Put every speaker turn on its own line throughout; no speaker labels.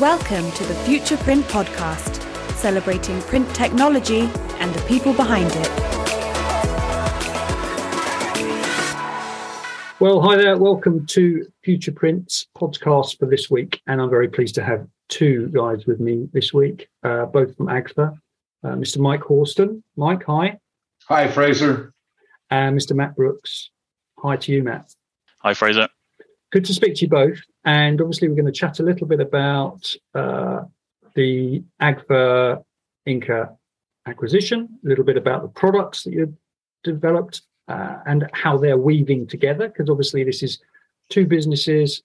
Welcome to the Future Print Podcast, celebrating print technology and the people behind it.
Well, hi there. Welcome to Future Print's podcast for this week. And I'm very pleased to have two guys with me this week, uh, both from Agfa. Uh, Mr. Mike Horsten. Mike, hi.
Hi, Frazer.
And Mr. Matt Brooks. Hi to you, Matt.
Hi, Frazer.
Good to speak to you both. And obviously, we're going to chat a little bit about uh, the Agfa Inca acquisition, a little bit about the products that you've developed uh, and how they're weaving together. Because obviously, this is two businesses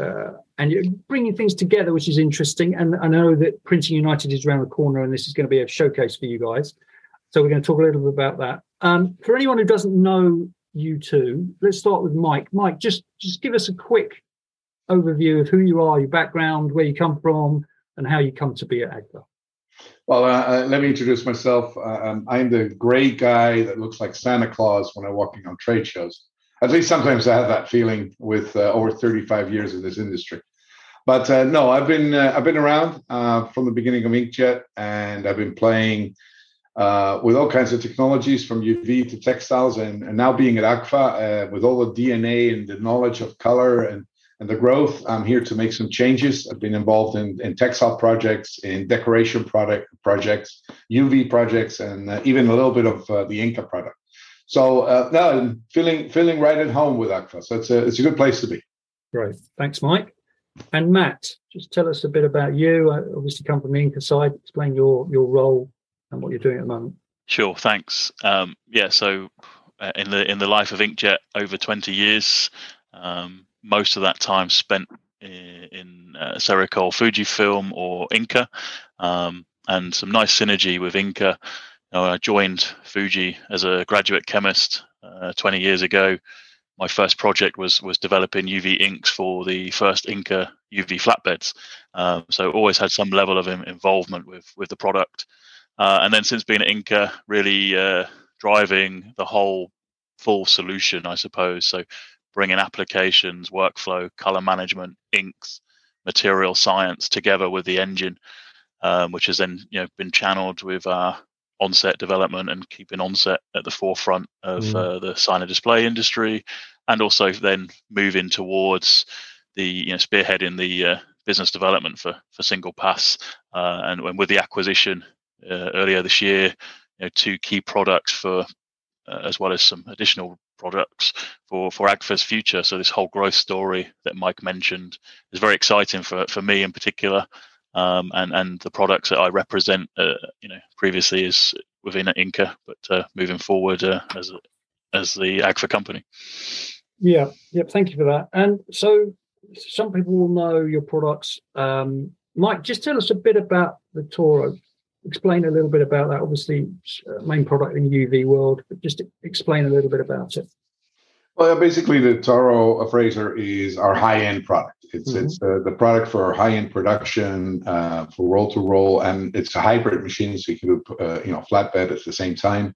uh, and you're bringing things together, which is interesting. And I know that Printing United is around the corner and this is going to be a showcase for you guys. So we're going to talk a little bit about that. Um, for anyone who doesn't know you two, let's start with Mike. Mike, just just give us a quick overview of who you are, your background, where you come from, and how you come to be at Agfa.
Well, uh, uh, let me introduce myself. Uh, um, I'm the gray guy that looks like Santa Claus when I'm walking on trade shows. At least sometimes I have that feeling with uh, over 35 years in this industry. But uh, no, I've been uh, I've been around from the beginning of Inkjet, and I've been playing with all kinds of technologies from UV to textiles, and, and now being at Agfa with all the DNA and the knowledge of color and and the growth. I'm here to make some changes. I've been involved in, in textile projects, in decoration product projects, UV projects, and uh, even a little bit of uh, the Inca product. So uh, no, I'm feeling feeling right at home with Agfa. So it's a it's a good place to be.
Great, thanks, Mike. And Matt, just tell us a bit about you. I obviously come from the Inca side. Explain your your role and what you're doing at the moment.
Sure, thanks. Um, yeah, so uh, in the in the life of Inkjet, over 20 years. Um, most of that time spent in, in uh, Sericol Fujifilm or Inca, um, and some nice synergy with Inca. You know, I joined Fuji as a graduate chemist uh, 20 years ago. My first project was was developing UV inks for the first Inca UV flatbeds. Um, so always had some level of involvement with with the product. Uh, and then since being at Inca, really uh, driving the whole full solution, I suppose. So bringing applications, workflow, color management, inks, material science together with the engine, um, which has then you know been channeled with our onset development and keeping onset at the forefront of mm. uh, the sign and display industry, and also then moving towards the you know spearheading the uh, business development for for single pass, uh, and, and with the acquisition uh, earlier this year, you know, two key products for uh, as well as some additional products for for Agfa's future. So this whole growth story that Mike mentioned is very exciting for for me in particular, um, and and the products that I represent, uh, you know, previously is within Inca, but uh, moving forward uh, as as the Agfa company.
Yeah. Yep. Thank you for that. And so some people will know your products. Um, Mike, just tell us a bit about the Tauro explain a little bit about that. Obviously, uh, main product in UV world, but just explain a little bit about it.
Well, basically, the Tauro Frazer is our high-end product. It's mm-hmm. it's uh, the product for high-end production uh, for roll to roll, and it's a hybrid machine, so you can do uh, you know flatbed at the same time.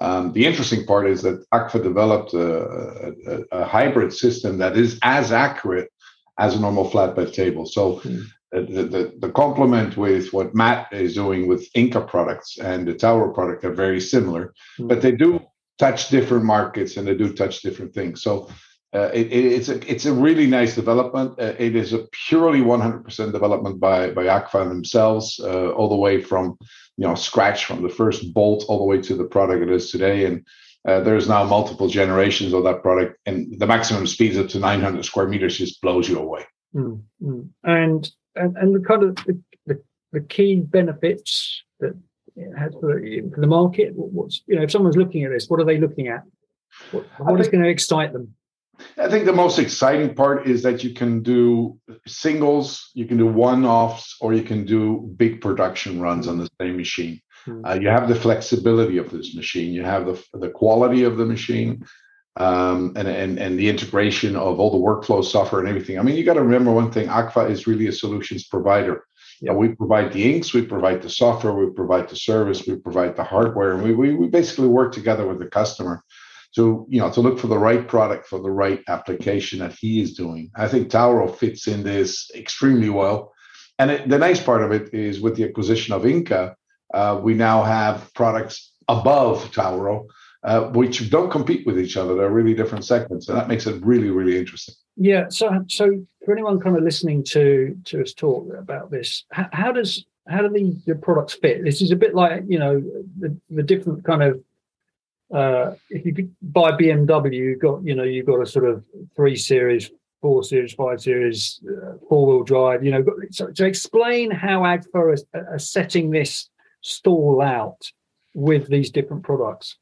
Um, the interesting part is that Agfa developed a, a, a, hybrid system that is as accurate as a normal flatbed table. So mm the, the, the complement with what Matt is doing with Inca products and the Tauro product are very similar, mm-hmm. but they do touch different markets and they do touch different things. So uh, it, it's a it's a really nice development. Uh, it is a purely 100% development by by Agfa themselves, uh, all the way from you know scratch from the first bolt all the way to the product it is today. And uh, there's now multiple generations of that product, and the maximum speeds up to 900 square meters just blows you away.
Mm-hmm. And and, and the kind of the, the, the key benefits that it has for the, for the market? What's you know, if someone's looking at this, what are they looking at? What, what is going to excite them?
I think the most exciting part is that you can do singles, you can do one-offs, or you can do big production runs on the same machine. Mm-hmm. Uh, you have the flexibility of this machine. You have the the quality of the machine um, and, and, and the integration of all the workflow software and everything. I mean, you got to remember one thing Agfa is really a solutions provider. Yeah. we provide the inks, we provide the software, we provide the service, we provide the hardware, and we, we, we basically work together with the customer to you know to look for the right product for the right application that he is doing. I think Tauro fits in this extremely well. And it, the nice part of it is with the acquisition of Inca, uh, we now have products above Tauro, uh, which don't compete with each other. They're really different segments, and that makes it really, really interesting.
Yeah. So, so for anyone kind of listening to to us talk about this, how, how does how do the, the products fit? This is a bit like you know the, the different kind of uh, if you buy BMW, you've got you know you've got a sort of three series, four series, five series, uh, four wheel drive. You know, so to explain how Agfa are, are setting this stall out with these different products?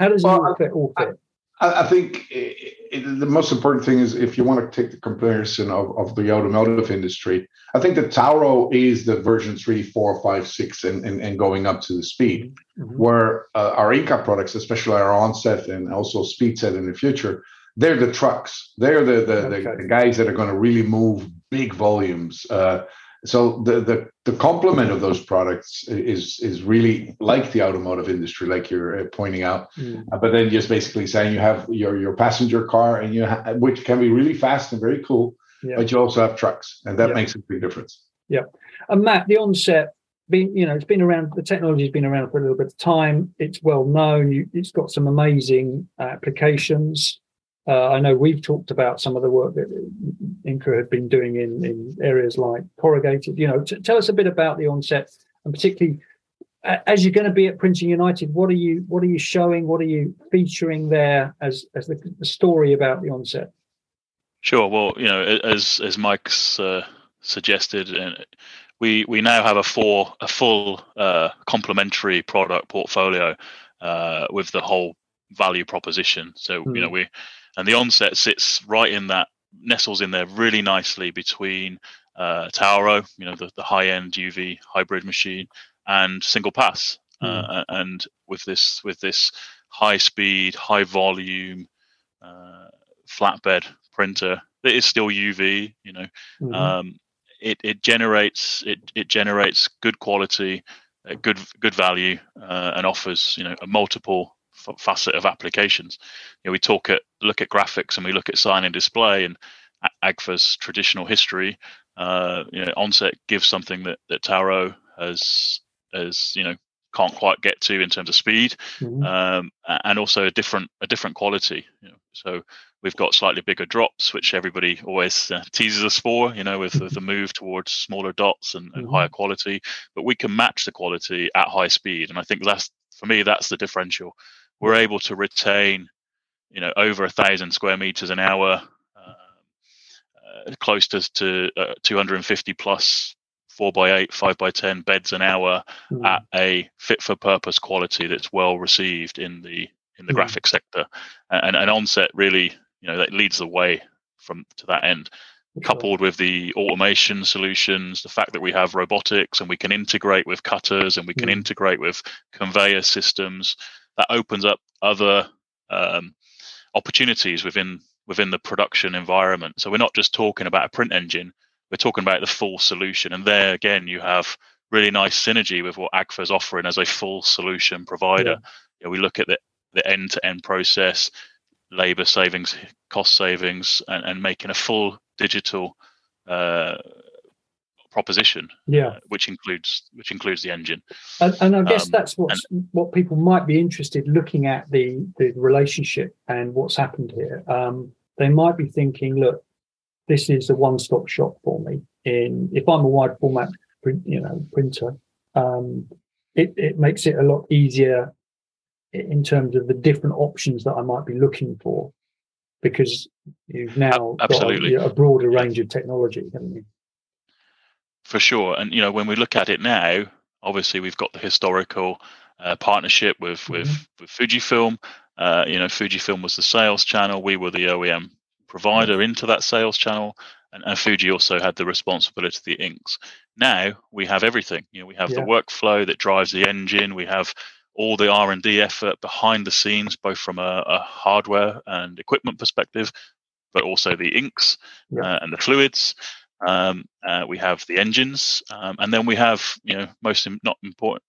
How does well, it all fit? All fit?
I, I think it, it, the most important thing is if you want to take the comparison of, of the automotive industry, I think the Tauro is the version three, four, five, six, and, and, and going up to the speed, mm-hmm. where uh, our Inca products, especially our onset and also speed Speedset in the future, they're the trucks. They're the the, okay. the, the guys that are going to really move big volumes. Uh, so the, the the complement of those products is is really like the automotive industry, like you're uh, pointing out. Mm. Uh, but then just basically saying you have your your passenger car, and you ha- which can be really fast and very cool, yeah. but you also have trucks, and that yeah. makes a big difference.
Yeah, and Matt, the onset. Being, you know, it's been around. The technology's been around for a little bit of time. It's well known. You, it's got some amazing applications. Uh, I know we've talked about some of the work that Inca had been doing in, in areas like corrugated. You know, t- tell us a bit about the onset, and particularly as you're going to be at Printing United, what are you what are you showing? What are you featuring there as as the, the story about the onset?
Sure. Well, you know, as as Mike's uh, suggested, and uh, we we now have a four a full uh, complementary product portfolio uh, with the whole value proposition. So mm. you know hmm. we and the onset sits right in that nestles in there really nicely between uh, Tauro, you know, the, the high end UV hybrid machine, and single pass. Mm. Uh, and with this with this high speed, high volume uh, flatbed printer, it is still UV. You know, mm-hmm. um, it it generates it it generates good quality, uh, good good value, uh, and offers you know a multiple facet of applications. You know, we talk at look at graphics and we look at sign and display and Agfa's traditional history. Uh, you know, Onset gives something that that Tauro has has you know can't quite get to in terms of speed, mm-hmm. um, and also a different a different quality. You know, so we've got slightly bigger drops, which everybody always uh, teases us for. You know, with, with, the move towards smaller dots and, and mm-hmm. higher quality, but we can match the quality at high speed, and I think that's for me that's the differential we're able to retain, you know, over a thousand square meters an hour, uh, uh, close to, to uh, 250 plus four by eight, five by ten beds an hour mm. at a fit for purpose quality that's well received in the in the mm. graphic sector, and an onset really, you know, that leads the way from to that end. Coupled with the automation solutions, the fact that we have robotics and we can integrate with cutters and we can mm. integrate with conveyor systems, that opens up other um, opportunities within within the production environment. So we're not just talking about a print engine; we're talking about the full solution. And there again, you have really nice synergy with what Agfa is offering as a full solution provider. Yeah. You know, we look at the the end to end process, labor savings, cost savings, and, and making a full digital uh, proposition.
Yeah, uh,
which includes which includes the engine.
And, and I guess um, that's what what people might be interested looking at the the relationship and what's happened here. Um, they might be thinking, look, this is a one stop shop for me. In if I'm a wide format, print, you know, printer, um, it it makes it a lot easier in terms of the different options that I might be looking for because you've now
Absolutely.
got a, a broader range of technology, haven't you?
For sure. And you know, when we look at it now, obviously we've got the historical uh, partnership with mm-hmm. with with Fujifilm. Uh, you know, Fujifilm was the sales channel. We were the OEM provider mm-hmm. into that sales channel, and, and, Fuji also had the responsibility of the inks. Now we have everything. You know, we have yeah. the workflow that drives the engine. We have all the R and D effort behind the scenes, both from a, a, hardware and equipment perspective, but also the inks yeah. uh, and the fluids. Um, uh, we have the engines, um, and then we have, you know, most not important,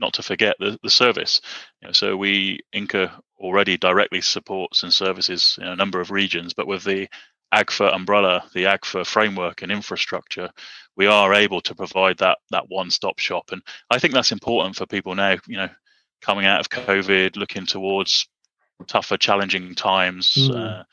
not to forget the, the service. You know, so we Inca already directly supports and services in a number of regions, but with the Agfa umbrella, the Agfa framework and infrastructure, we are able to provide that that one-stop shop. And I think that's important for people now. You know, coming out of COVID, looking towards tougher, challenging times. Mm. Uh,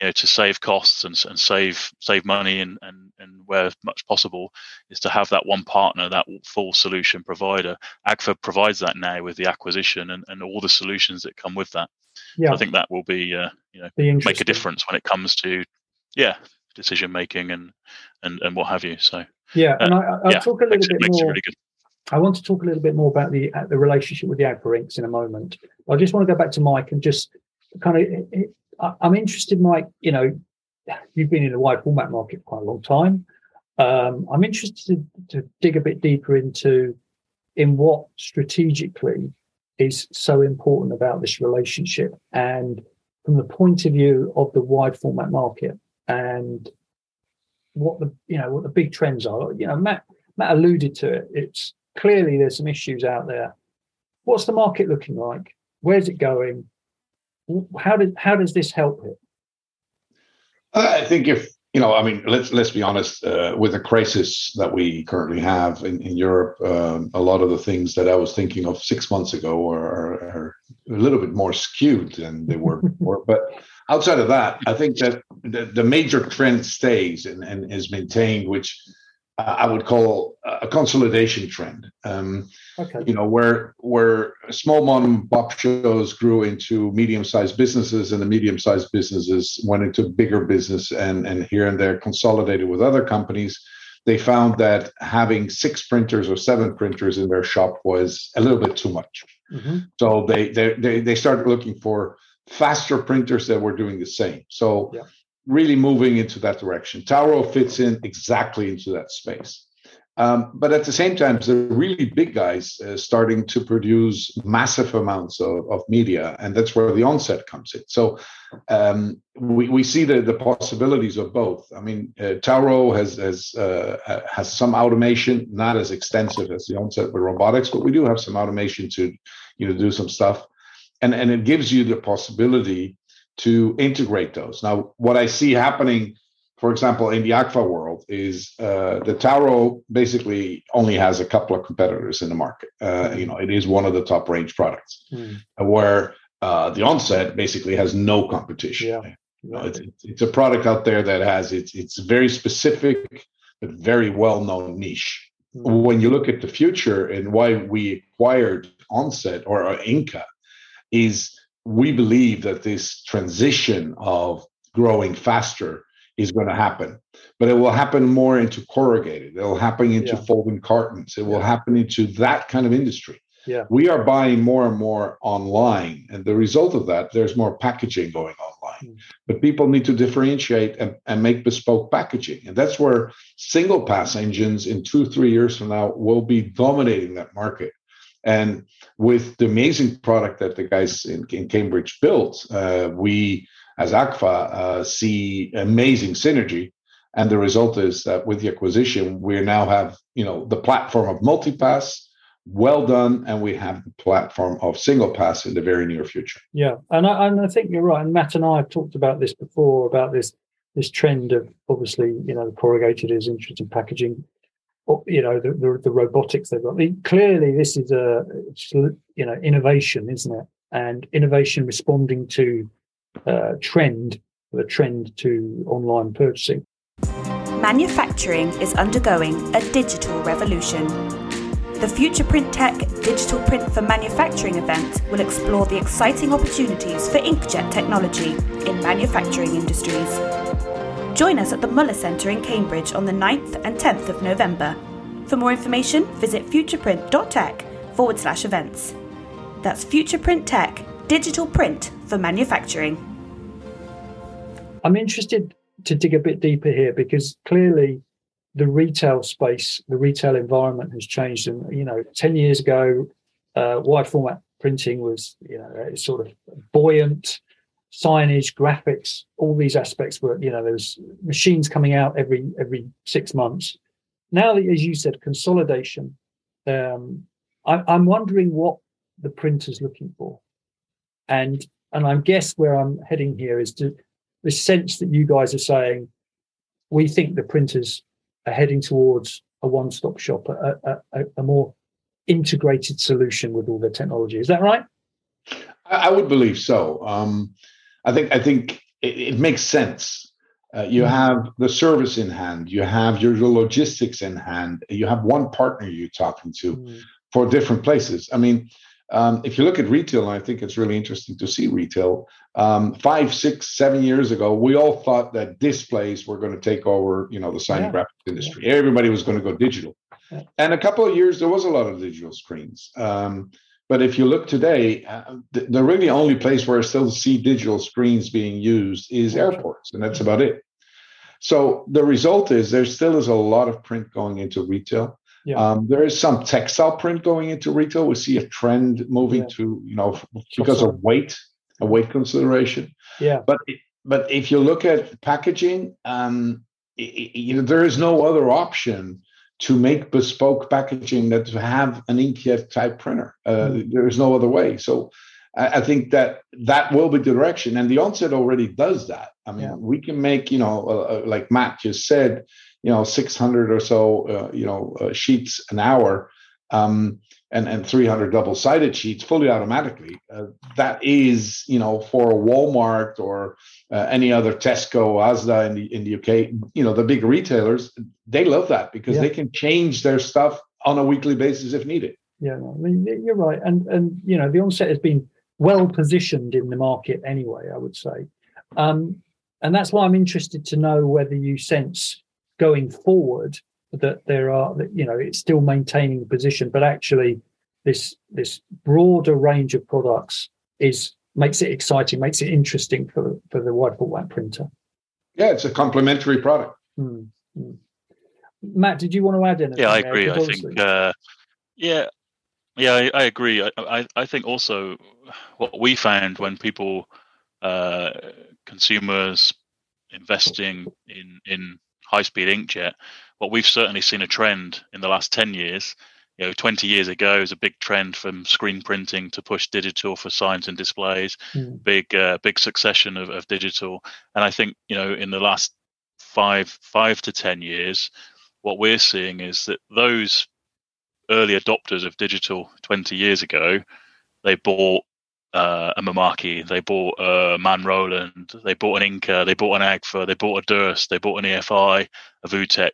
you know, to save costs and, and save save money and, and and where much possible is to have that one partner, that full solution provider. Agfa provides that now with the acquisition and, and all the solutions that come with that. Yeah. So I think that will be uh, you know make a difference when it comes to yeah decision making and and and what have you. So
yeah, uh, and I, will yeah, talk a little bit more. Really I want to talk a little bit more about the uh, the relationship with the Agfa Inks in a moment. I just want to go back to Mike and just kind of I'm interested, Mike. You know, you've been in the wide format market for quite a long time. Um, I'm interested to, to dig a bit deeper into in what strategically is so important about this relationship and from the point of view of the wide format market and what the you know what the big trends are. You know, Matt Matt alluded to it. It's clearly there's some issues out there. What's the market looking like? Where's it going? How did how does this help it?
I think if you know, I mean, let's let's be honest. Uh, with the crisis that we currently have in in Europe, um, a lot of the things that I was thinking of six months ago are, are a little bit more skewed than they were before. But outside of that, I think that the, the major trend stays and, and is maintained, which I would call a consolidation trend. Um, okay. You know, where where small mom and pop shows grew into medium-sized businesses, and the medium-sized businesses went into bigger business, and and here and there consolidated with other companies. They found that having six printers or seven printers in their shop was a little bit too much. Mm-hmm. So they, they they they started looking for faster printers that were doing the same. So yeah. Really moving into that direction. Tauro fits in exactly into that space. Um, but at the same time, the really big guys uh, starting to produce massive amounts of, of media, and that's where the onset comes in. So um, we, we see the, the possibilities of both. I mean, uh, Tauro has has uh, has some automation, not as extensive as the onset with robotics, but we do have some automation to you know do some stuff and and it gives you the possibility to integrate those. Now, what I see happening, for example, in the Agfa world, is uh, the Tauro basically only has a couple of competitors in the market. Uh, you know, it is one of the top range products, mm. where uh, the Onset basically has no competition. Yeah. You know, it's, it's a product out there that has it's it's very specific but very well known niche. Mm. When you look at the future and why we acquired Onset or, or Inca, is we believe that this transition of growing faster is going to happen but it will happen more into corrugated. It will happen into yeah. folding cartons. It will happen into that kind of industry.
Yeah.
We are buying more and more online and the result of that there's more packaging going online. Mm. but people need to differentiate and, and make bespoke packaging and that's where single pass engines in two three years from now will be dominating that market and with the amazing product that the guys in, in Cambridge built, uh, we as Agfa uh, see amazing synergy. And the result is that with the acquisition, we now have you know the platform of multipass, well done, and we have the platform of single pass in the very near future.
Yeah, and I, and I think you're right. And Matt and I have talked about this before about this this trend of obviously you know corrugated is interesting packaging you know the, the, the robotics they've got. Clearly, this is a you know innovation, isn't it? And innovation responding to uh, trend, the trend to online purchasing.
Manufacturing is undergoing a digital revolution. The Future Print Tech Digital Print for Manufacturing event will explore the exciting opportunities for inkjet technology in manufacturing industries. Join us at the Møller Centre in Cambridge on the 9th and 10th of November. For more information, visit futureprint.tech forward slash events. That's Futureprint Tech, digital print for manufacturing.
I'm interested to dig a bit deeper here because clearly the retail space, the retail environment has changed. And, you know, 10 years ago, uh, wide format printing was, you know, sort of buoyant signage, graphics, all these aspects were, you know, there's machines coming out every every six months. Now, as you said, consolidation. Um, I, I'm wondering what the printer's looking for, and and I guess where I'm heading here is to this sense that you guys are saying we think the printers are heading towards a one-stop shop, a, a, a more integrated solution with all the technology. Is that right?
I, would believe so. Um, I think I think it, it makes sense. Uh, you mm-hmm. have the service in hand, you have your, your, logistics in hand, you have one partner you're talking to mm. for different places. I mean, um, if you look at retail, I think it's really interesting to see retail. Um, five, six, seven years ago, we all thought that displays were going to take over, you know, the sign yeah. graphics industry. Yeah. Everybody was going to go digital. Yeah. And a couple of years, there was a lot of digital screens. Um, but if you look today, uh, the, the, really only place where I still see digital screens being used is airports, and that's about it. So the result is there still is a lot of print going into retail. Yeah. Um, there is some textile print going into retail. We see a trend moving yeah. to, you know, because of weight, a weight consideration.
Yeah.
But but if you look at packaging, um, it, you know, there is no other option to make bespoke packaging that have an inkjet type printer. Uh, mm. There is no other way. So I, I, think that that will be the direction, and the onset already does that. I mean, yeah. we can make you know, uh, uh like Matt just said, you know, 600 or so, uh, you know, uh, sheets an hour. Um, and, and 300 double-sided sheets fully automatically. Uh, that is, you know, for a Walmart or uh, any other Tesco, Asda in the in the UK, you know, the big retailers, they love that because yeah. they can change their stuff on a weekly basis if needed.
Yeah, I mean, you're right, and and you know, the onset has been well positioned in the market anyway. I would say, um, and that's why I'm interested to know whether you sense going forward that there are that you know it's still maintaining the position, but actually this this broader range of products is makes it exciting, makes it interesting for for the wide format printer.
Yeah, it's a complementary product.
Mm-hmm. Matt, did you want to add anything?
Yeah, I agree. I think uh, yeah, yeah, I, I agree. I, I, I think also what we found when people uh, consumers investing in in high speed inkjet, what we've certainly seen a trend in the last ten years you know 20 years ago was a big trend from screen printing to push digital for signs and displays mm. big uh, big succession of, of digital and i think you know in the last five five to ten years what we're seeing is that those early adopters of digital 20 years ago they bought uh, a Mimaki, they bought a Man Roland, they bought an Inca, they bought an Agfa, they bought a Durst, they bought an EFI, a Vutek.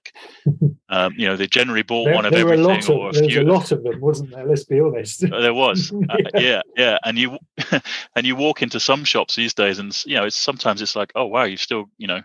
Um, you know, they generally bought there, one of there everything. Were a lot
of, there was a lot of them, wasn't there? Let's be honest.
Uh, there was, yeah. Uh, yeah, yeah. And you and you walk into some shops these days, and you know, it's sometimes it's like, oh wow, you've still, you know,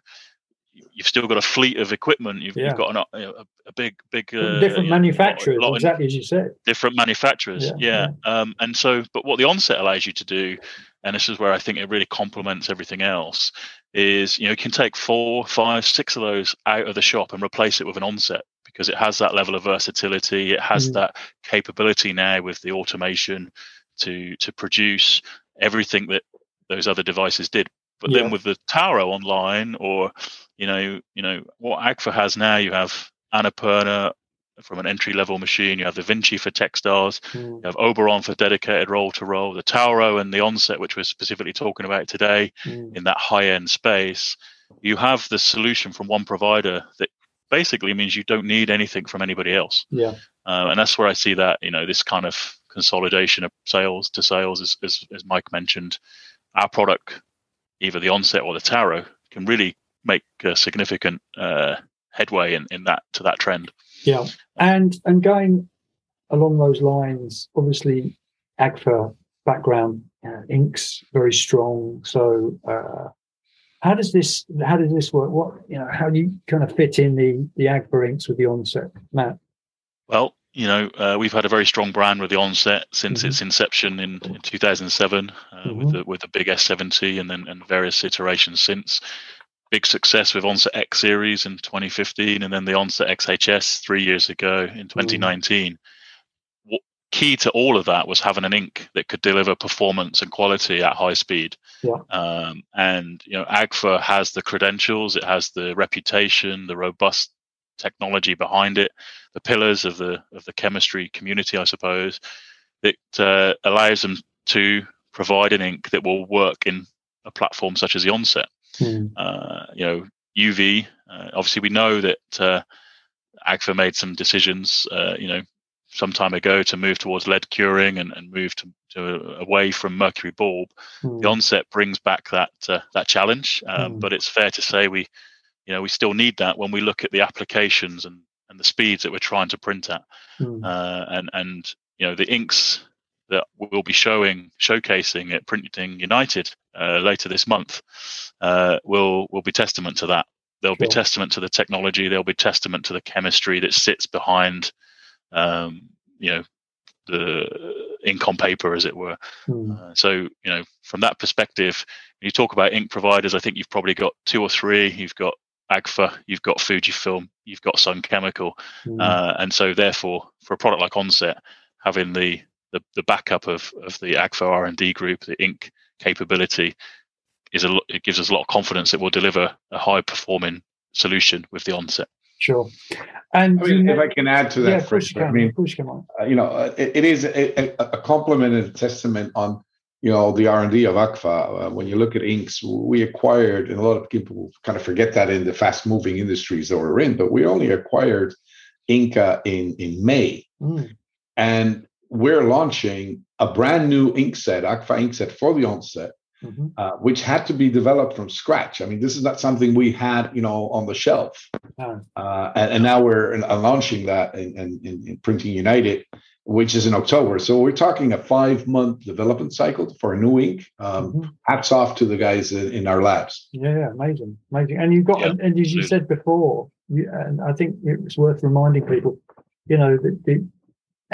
you've still got a fleet of equipment. You've, yeah. you've got an, a, a, big, big uh,
different manufacturers, know, exactly as you said.
Different manufacturers, yeah, yeah. yeah. Um, and so, but what the onset allows you to do, and this is where I think it really complements everything else, is you know you can take four, five, six of those out of the shop and replace it with an onset because it has that level of versatility. It has mm. that capability now with the automation to to produce everything that those other devices did but yeah. then with the Tauro online, or you know, you know what Agfa has now, you have Anapurna from an entry level machine. You have the Vinci for textiles. Mm. You have Oberon for dedicated roll to roll. The Tauro and the Onset, which we're specifically talking about today, mm. in that high end space. You have the solution from one provider that basically means you don't need anything from anybody else.
Yeah.
Uh, and that's where I see that you know this kind of consolidation of sales to sales, as, as, as Mike mentioned. Our product either the onset or the Tauro can really make a significant uh, headway in, in that to that trend.
Yeah, and and going along those lines, obviously, Agfa background uh, inks very strong. So, uh, how does this how does this work? What you know, how do you kind of fit in the the Agfa inks with the onset, Matt?
Well, you know, uh, we've had a very strong brand with the onset since mm-hmm. its inception in, in 2007 uh, mm-hmm. with the with the big S70 and then and various iterations since. Big success with Onset X series in 2015 and then the Onset XHS three years ago in 2019. Mm-hmm. What, key to all of that was having an ink that could deliver performance and quality at high speed.
Yeah.
Um, and you know, Agfa has the credentials, it has the reputation, the robust technology behind it, the pillars of the of the chemistry community, I suppose, that uh, allows them to provide an ink that will work in a platform such as the Onset. Mm. Uh, you know, UV. Uh, obviously, we know that uh, Agfa made some decisions. Uh, you know, some time ago to move towards LED curing and, and move to, to away from mercury bulb. Mm. The onset brings back that uh, that challenge, um, mm. but it's fair to say we, you know, we still need that when we look at the applications and, and the speeds that we're trying to print at, mm. uh, and and you know the inks that we'll be showing showcasing at Printing United uh, later this month uh, will will be testament to that. There'll sure. be testament to the technology. There'll be testament to the chemistry that sits behind um, you know, the ink on paper, as it were. Mm. So, you know, from that perspective, when you talk about ink providers, I think you've probably got two or three. You've got Agfa, you've got Fujifilm, you've got Sun Chemical, mm. uh, and so therefore, for a product like Onset, having the the, the backup of, of the Agfa R and D group, the ink capability, is a it gives us a lot of confidence that we'll deliver a high performing solution with the Onset.
Sure. And
I mean, if I can add to that, yeah, first, I mean, uh, you know, uh, it, it is a, a, compliment and a testament on you know the R and D of Agfa. Uh, when you look at inks, we acquired, and a lot of people kind of forget that in the fast moving industries that we're in, but we only acquired Inca in in May, mm. and we're launching a brand new ink set, Agfa ink set for the onset, mm-hmm. uh, which had to be developed from scratch. I mean, this is not something we had, you know, on the shelf. Oh. Uh, and, and, now we're launching that in, in, in, Printing United, which is in October. So we're talking a five month development cycle for a new ink. Um, mm-hmm. Hats off to the guys in, in, our labs.
Yeah, amazing, amazing. And you've got, yeah. and, and, as you said before, you, and I think it's worth reminding people, you know, the, the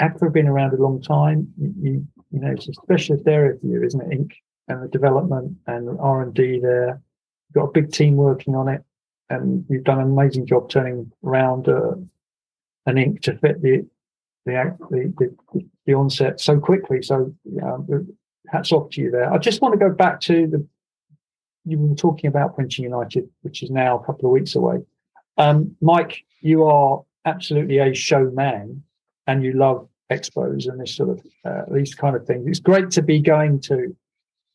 Agfa have been around a long time. You, you know, it's a specialist area for you, isn't it? Ink and the development and R and D there. You've got a big team working on it, and you've done an amazing job turning around uh, an ink to fit the the, the the, onset so quickly. So hats off to you there. I just want to go back to the you were talking about Printing United, which is now a couple of weeks away. Um, Mike, you are absolutely a showman, and you love expos and this sort of uh, these kind of things. It's great to be going to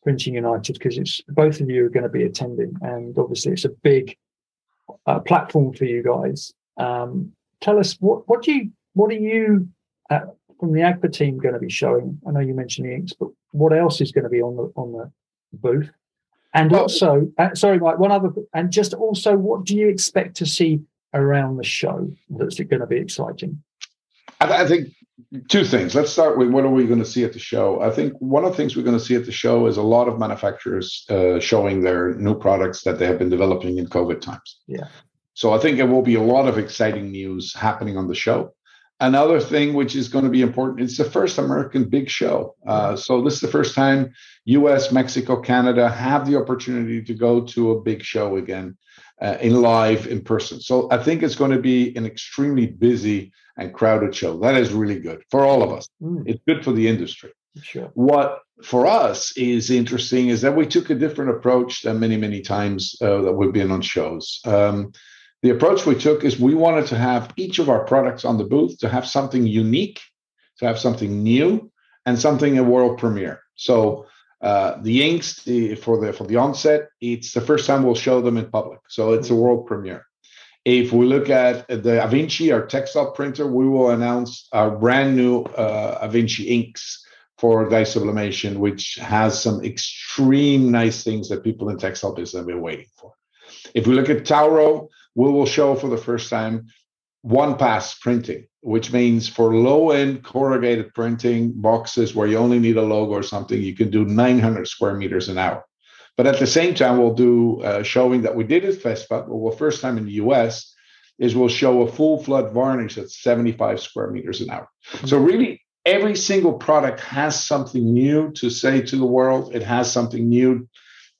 Printing United because it's both of you are going to be attending, and obviously it's a big uh, platform for you guys. Um, tell us what what do you what are you uh, from the Agfa team going to be showing? I know you mentioned the inks, but what else is going to be on the on the booth? And well, also, uh, sorry, Mike, one other, and just also, what do you expect to see around the show that's going to be exciting?
I, I think two things. Let's start with what are we going to see at the show? I think one of the things we're going to see at the show is a lot of manufacturers uh, showing their new products that they have been developing in COVID times.
Yeah.
So I think there will be a lot of exciting news happening on the show. Another thing which is going to be important, it's the first American big show. Uh, so this is the first time US, Mexico, Canada have the opportunity to go to a big show again uh, in live in person. So I think it's going to be an extremely busy and crowded show. That is really good for all of us. Mm. It's good for the industry.
Sure.
What for us is interesting is that we took a different approach than many, many times uh, that we've been on shows. Um, the approach we took is we wanted to have each of our products on the booth to have something unique, to have something new, and something a world premiere. So uh, the inks the, for the for the onset, it's the first time we'll show them in public. So it's a world premiere. If we look at the Avinci, our textile printer, we will announce our brand new uh, Avinci inks for dye sublimation, which has some extreme nice things that people in textile business have been waiting for. If we look at Tauro, we will show for the first time one pass printing, which means for low end corrugated printing boxes where you only need a logo or something, you can do 900 square meters an hour. But at the same time, we'll do uh, showing that we did at FESPA, well, first time in the US, is we'll show a full flood varnish at 75 square meters an hour. Mm-hmm. So really, every single product has something new to say to the world. It has something new,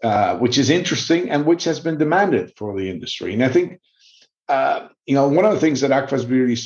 uh, which is interesting and which has been demanded for the industry. And I think, uh, you know, one of the things that Agfa is really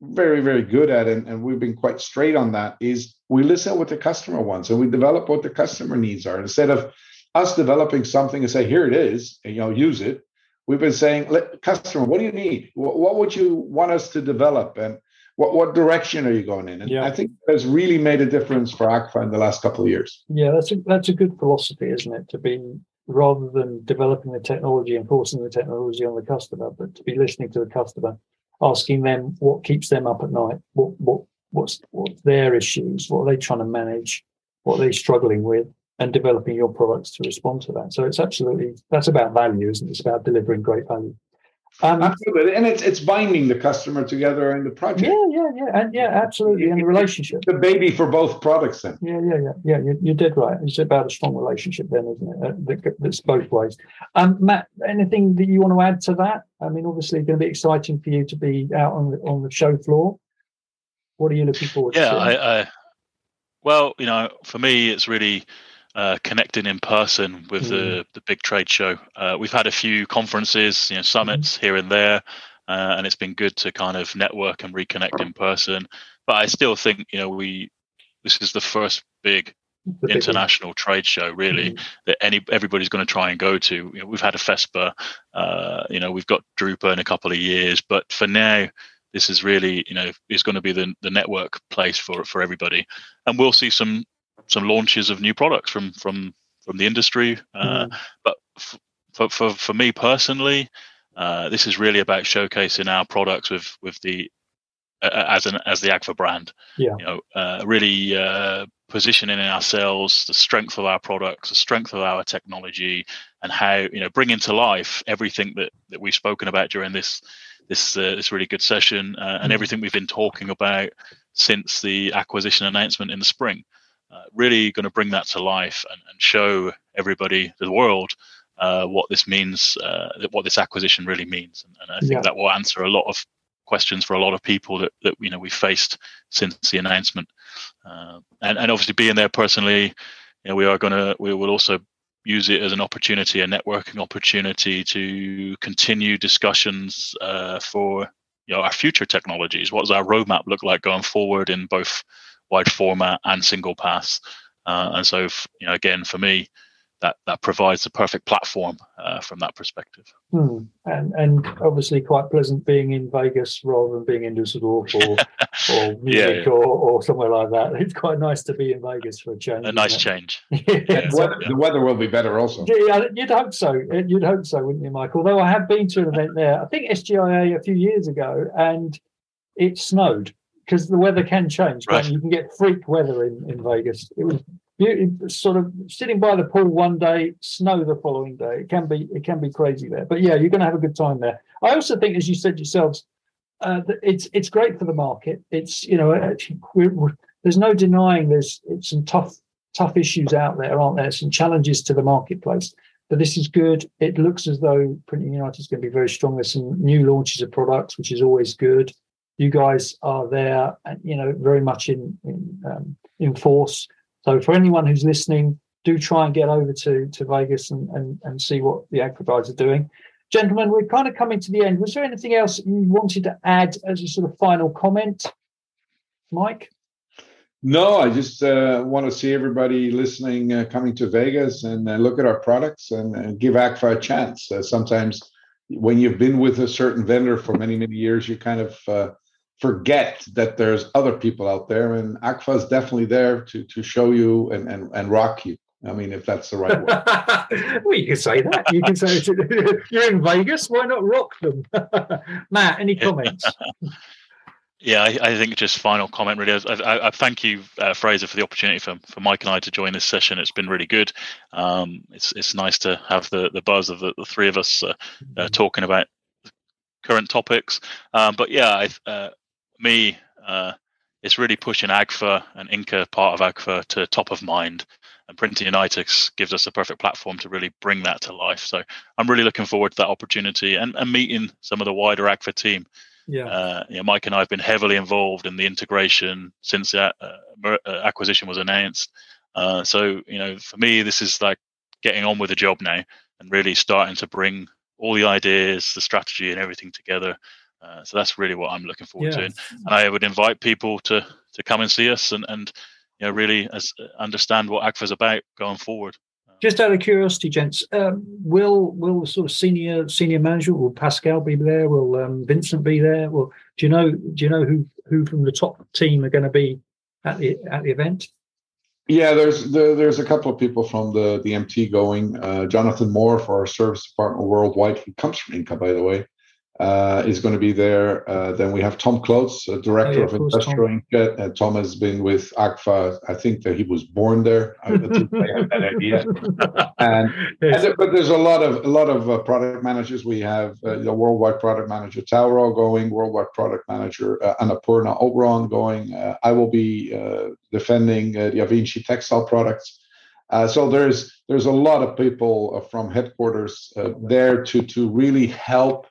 very, very good at, and, and we've been quite straight on that, is we listen what the customer wants and we develop what the customer needs are instead of us developing something and say, here it is, and you know, use it. We've been saying, customer, what do you need? What, what, would you want us to develop? And what, what direction are you going in? And yeah. I think has really made a difference for Agfa in the last couple of years.
Yeah, that's a that's a good philosophy, isn't it? To be rather than developing the technology and forcing the technology on the customer, but to be listening to the customer, asking them what keeps them up at night, what what what's what's their issues, what are they trying to manage, what are they struggling with, and developing your products to respond to that. So it's absolutely that's about value, isn't it? It's about delivering great value.
Um, absolutely, and it's it's binding the customer together in the project.
Yeah, yeah, yeah, and yeah, absolutely, and the relationship.
The baby for both products, then.
Yeah, yeah, yeah, yeah. You, you did right. It's about a strong relationship, then, isn't it? Uh, that, that's both ways. Um, Matt, anything that you want to add to that? I mean, obviously, it's going to be exciting for you to be out on the on the show floor. What are you looking forward
yeah,
to?
Yeah, I, I, well, you know, for me, it's really uh, connecting in person with mm. the the big trade show. Uh, we've had a few conferences, you know, summits mm. here and there, uh, and it's been good to kind of network and reconnect in person. But I still think you know we this is the first big the international big trade show really mm. that any everybody's going to try and go to. You know, we've had a FESPA, uh, you know, we've got Drupa in a couple of years, but for now this is really you know is going to be the, the network place for for everybody and we'll see some some launches of new products from from from the industry. Uh, mm. But f- for, for for me personally, uh, this is really about showcasing our products with with the uh, as an as the Agfa brand.
Yeah.
You know, uh, really uh, positioning ourselves, the strength of our products, the strength of our technology, and how you know bringing to life everything that that we've spoken about during this this uh, this really good session uh, and mm. everything we've been talking about since the acquisition announcement in the spring uh, really going to bring that to life and, and show everybody, the world, uh, what this means, uh, what this acquisition really means. And, and I think yeah. that will answer a lot of questions for a lot of people that, that you know we faced since the announcement. Uh, and, and obviously being there personally, you know, we are going to, we will also use it as an opportunity, a networking opportunity to continue discussions uh, for you know our future technologies. What does our roadmap look like going forward in both wide format and single pass. Uh, and so, you know, again, for me, that that provides the perfect platform uh, from that perspective.
Hmm. And and obviously quite pleasant being in Vegas rather than being in Düsseldorf or or Munich yeah, yeah. Or, or somewhere like that. It's quite nice to be in Vegas for a change.
A nice change.
yeah. The, weather, the, weather, will be better also.
Yeah, you'd hope so. You'd hope so, wouldn't you, Mike? Although I have been to an event there, I think SGIA a few years ago, and it snowed because the weather can change. Right. You can get freak weather in, in Vegas. It was beautiful, sort of sitting by the pool one day, snow the following day. It can be it can be crazy there. But yeah, you're going to have a good time there. I also think, as you said yourselves, uh, it's it's great for the market. It's you know we're, we're, there's no denying there's it's some tough tough issues out there, aren't there? Some challenges to the marketplace. But this is good. It looks as though Printing United is going to be very strong. There's some new launches of products, which is always good you guys are there, and you know, very much in in, um, in force. So for anyone who's listening, do try and get over to to Vegas and and, and see what the Agfa guys are doing. Gentlemen, we're kind of coming to the end. Was there anything else you wanted to add as a sort of final comment, Mike?
No, I just uh, want to see everybody listening uh, coming to Vegas and uh, look at our products and, and give Agfa a chance. Uh, sometimes when you've been with a certain vendor for many, many years, you kind of uh, forget that there's other people out there and Agfa is definitely there to to show you and and, and rock you. I mean if that's the right
word. Well you can say that. You can say you're in vegas why not rock them? Matt any comments?
Yeah I, I, think just final comment really. I, I, I thank you uh, Frazer for the opportunity for, for mike and i to join this session. It's been really good. Um, it's it's nice to have the the buzz of the, the three of us uh, uh, mm-hmm. talking about current topics. Um, but yeah I, uh, me, uh, it's really pushing Agfa and Inca part of Agfa to top of mind. And Printing United gives us a perfect platform to really bring that to life. So I'm really looking forward to that opportunity and, and meeting some of the wider Agfa team.
Yeah. Uh,
you know, Mike and I have been heavily involved in the integration since the uh, uh, acquisition was announced. Uh, so, you know, for me, this is like getting on with the job now and really starting to bring all the ideas, the strategy, and everything together uh, so that's really what I'm looking forward yeah. to, and I would invite people to to come and see us and and you know really as, uh, understand what Agfa is about going forward.
Just out of curiosity, gents, um, will will sort of senior senior management will Pascal be there? Will um, Vincent be there? Well, do you know do you know who who from the top team are going to be at the at the event?
Yeah, there's the, there's a couple of people from the the MT going. Uh, Jonathan Moore for our service department worldwide. He comes from Inca, by the way uh, is going to be there. Uh, then we have Tom Cloots, director oh, yeah, of, industrial inkjet. Uh, Tom has been with Agfa. I think that he was born there. I, I have that idea. And, yes. and, but there's a lot of a lot of uh, product managers. We have uh, the worldwide product manager Tauro going, worldwide product manager uh, Anapurna Oberon going. Uh, I will be defending the Avinci textile products. so there's there's a lot of people from headquarters there to to really help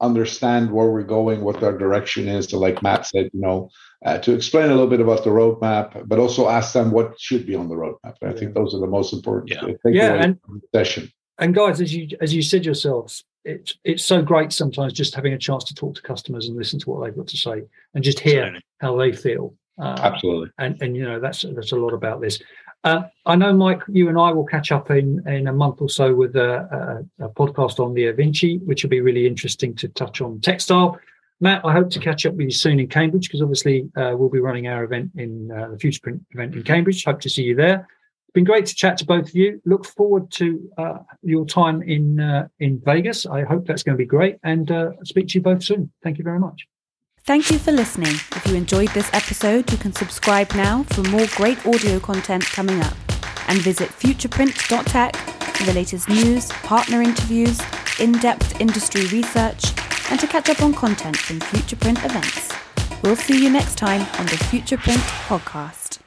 understand where we're going, what our direction is. So, like Matt said, you know, uh, to explain a little bit about the roadmap, but also ask them what should be on the roadmap. I think those are the most important.
Yeah, yeah and session. And guys, as you as you said yourselves, it's it's so great sometimes just having a chance to talk to customers and listen to what they've got to say and just hear Absolutely. how they feel.
Uh, Absolutely.
And and you know that's that's a lot about this. Uh, I know, Mike, you and I will catch up in, in a month or so with a, a, a, podcast on the Avinci, which will be really interesting to touch on textile. Matt, I hope to catch up with you soon in Cambridge because obviously uh, we'll be running our event in uh, the Future Print event in Cambridge. Hope to see you there. It's been great to chat to both of you. Look forward to uh, your time in uh, in Vegas. I hope that's going to be great, and uh, speak to you both soon. Thank you very much.
Thank you for listening. If you enjoyed this episode, you can subscribe now for more great audio content coming up. And visit futureprint.tech for the latest news, partner interviews, in depth industry research, and to catch up on content from Futureprint events. We'll see you next time on the Futureprint podcast.